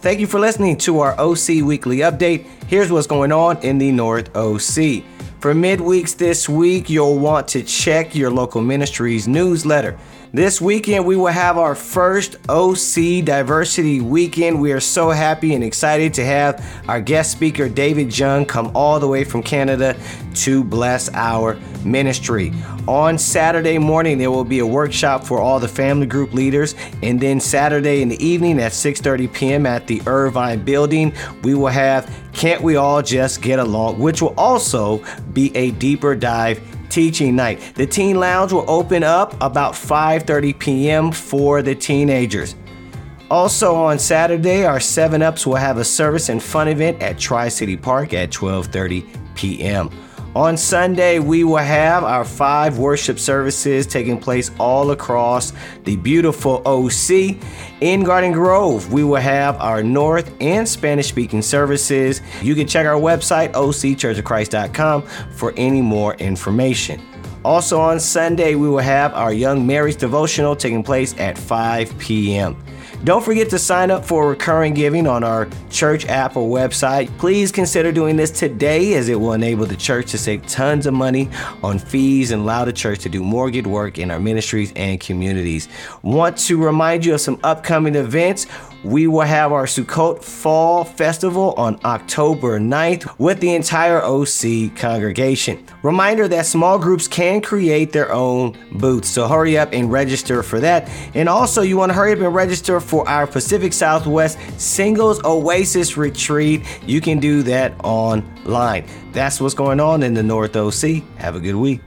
Thank you for listening to our OC Weekly Update. Here's what's going on in the North OC. For midweeks this week, you'll want to check your local ministry's newsletter. This weekend, we will have our first OC Diversity Weekend. We are so happy and excited to have our guest speaker, David Jung, come all the way from Canada to bless our ministry. On Saturday morning, there will be a workshop for all the family group leaders, and then Saturday in the evening at 6:30 p.m. at the Irvine Building, we will have "Can't We All Just Get Along," which will also be a deeper dive teaching night. The Teen Lounge will open up about 5:30 p.m. for the teenagers. Also on Saturday, our 7 Ups will have a service and fun event at Tri-City Park at 12:30 p.m. On Sunday, we will have our five worship services taking place all across the beautiful OC. In Garden Grove, we will have our North and Spanish speaking services. You can check our website, occhurchofchrist.com, for any more information. Also on Sunday, we will have our Young Marrieds devotional taking place at 5 p.m. Don't forget to sign up for recurring giving on our church app or website. Please consider doing this today as it will enable the church to save tons of money on fees and allow the church to do more good work in our ministries and communities. Want to remind you of some upcoming events. We will have our Sukkot Fall Festival on October 9th with the entire OC congregation. Reminder that small groups can create their own booths, so hurry up and register for that. And also, you want to hurry up and register for our Pacific Southwest Singles Oasis Retreat. You can do that online. That's what's going on in the North OC. Have a good week.